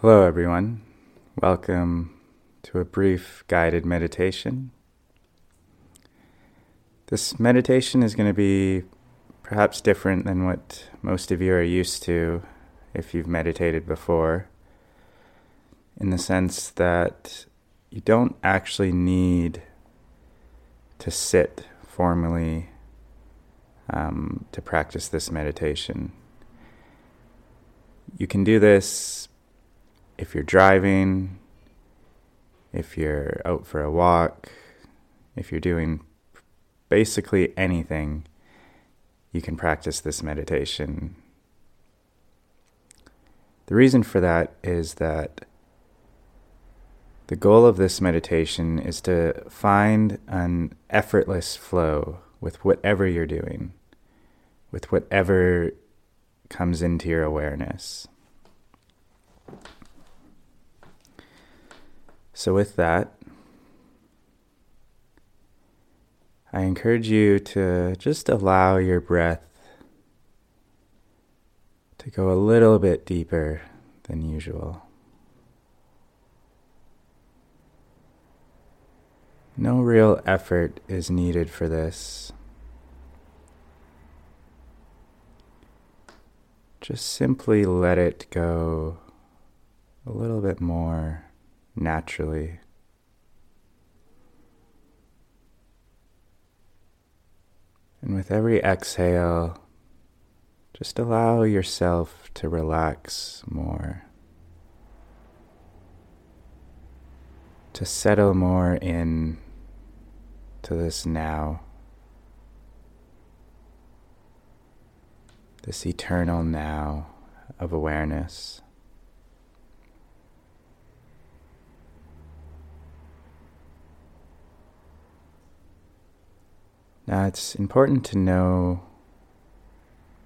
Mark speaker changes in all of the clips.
Speaker 1: Hello, everyone. Welcome to a brief guided meditation. This meditation is going to be perhaps different than what most of you are used to if you've meditated before, in the sense that you don't actually need to sit formally um, to practice this meditation. You can do this if you're driving, if you're out for a walk, if you're doing basically anything, you can practice this meditation. The reason for that is that the goal of this meditation is to find an effortless flow with whatever you're doing, with whatever comes into your awareness. So, with that, I encourage you to just allow your breath to go a little bit deeper than usual. No real effort is needed for this. Just simply let it go a little bit more naturally. And with every exhale, just allow yourself to relax more, to settle more in to this now, this eternal now of awareness. Now, it's important to know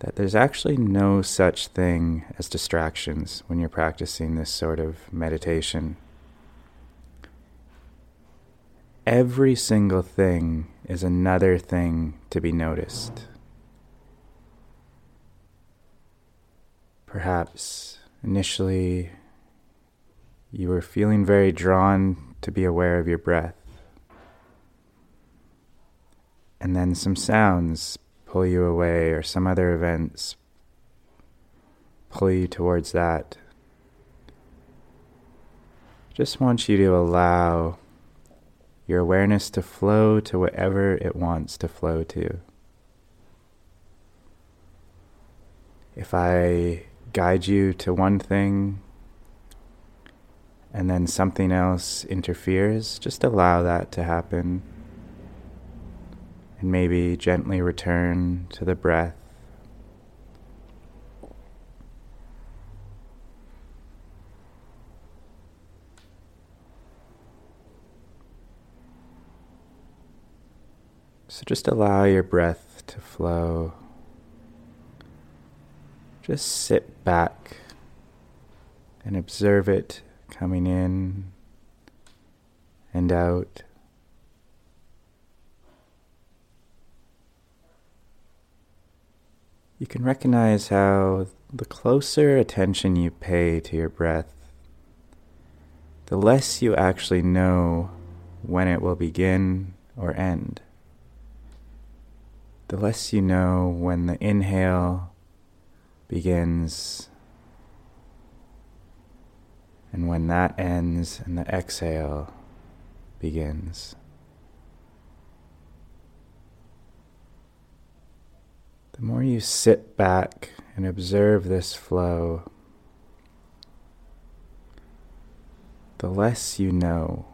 Speaker 1: that there's actually no such thing as distractions when you're practicing this sort of meditation. Every single thing is another thing to be noticed. Perhaps initially you were feeling very drawn to be aware of your breath and then some sounds pull you away, or some other events pull you towards that. Just want you to allow your awareness to flow to whatever it wants to flow to. If I guide you to one thing and then something else interferes, just allow that to happen and maybe gently return to the breath. So just allow your breath to flow. Just sit back and observe it coming in and out. You can recognize how the closer attention you pay to your breath, the less you actually know when it will begin or end. The less you know when the inhale begins and when that ends and the exhale begins. The more you sit back and observe this flow, the less you know.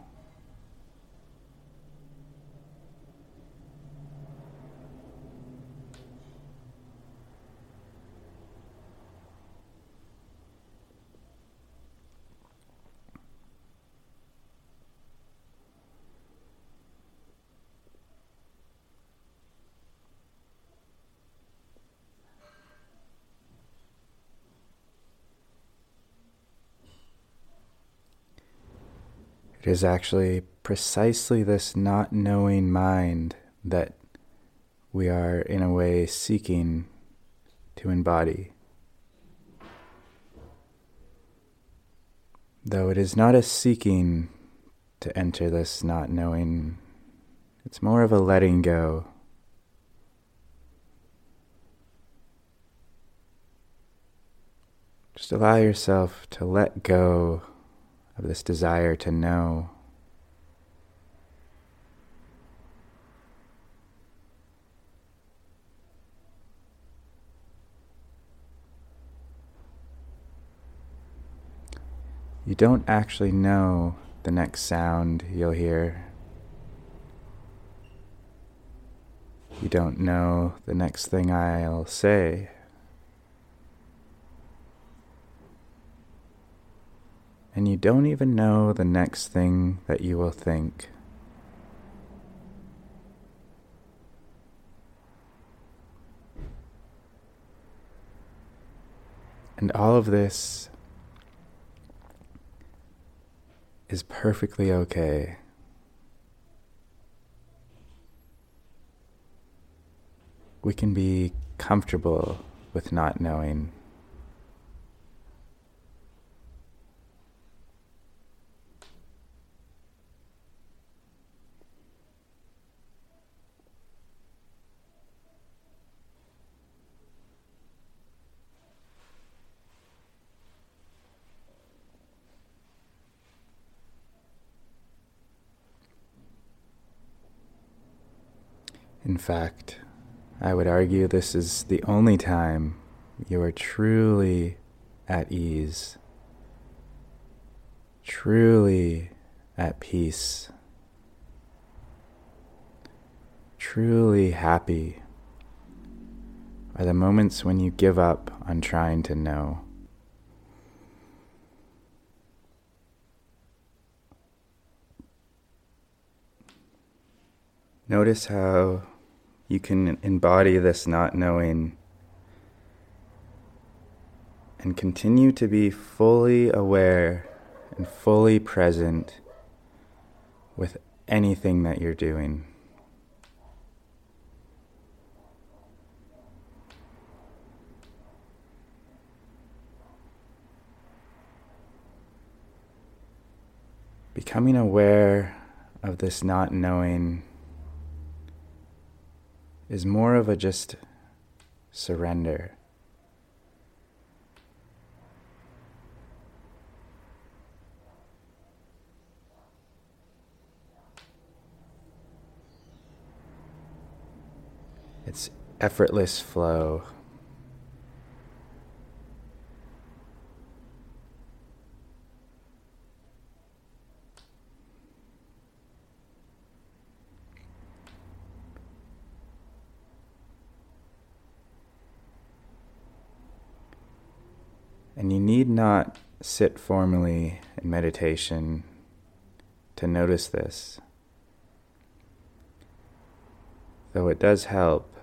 Speaker 1: It is actually precisely this not knowing mind that we are, in a way, seeking to embody. though it is not a seeking to enter this not knowing, it's more of a letting go. Just allow yourself to let go of this desire to know. You don't actually know the next sound you'll hear. You don't know the next thing I'll say. And you don't even know the next thing that you will think. And all of this is perfectly okay. We can be comfortable with not knowing. In fact, I would argue this is the only time you are truly at ease, truly at peace, truly happy are the moments when you give up on trying to know. Notice how you can embody this not knowing and continue to be fully aware and fully present with anything that you're doing. Becoming aware of this not knowing is more of a just surrender. It's effortless flow. And you need not sit formally in meditation to notice this, though it does help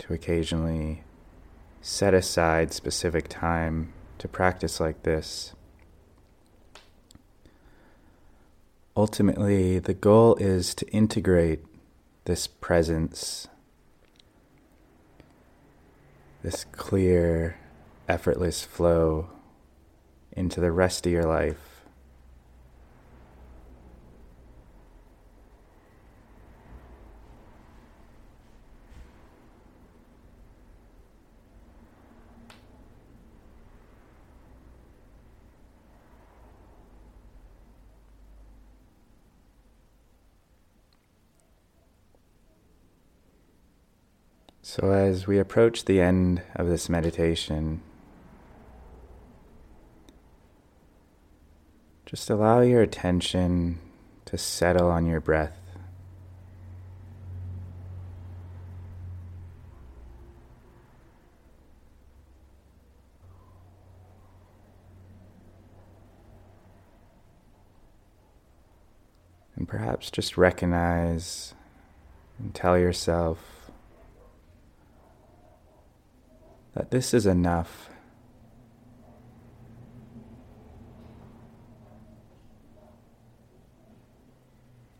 Speaker 1: to occasionally set aside specific time to practice like this. Ultimately, the goal is to integrate this presence, this clear, effortless flow into the rest of your life. So, as we approach the end of this meditation, Just allow your attention to settle on your breath. And perhaps just recognize and tell yourself that this is enough.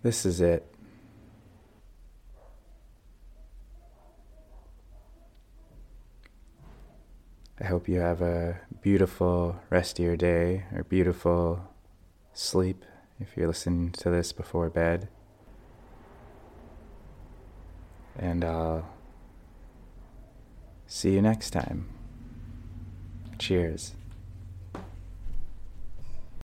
Speaker 1: This is it. I hope you have a beautiful rest of your day or beautiful sleep if you're listening to this before bed. And I'll see you next time. Cheers.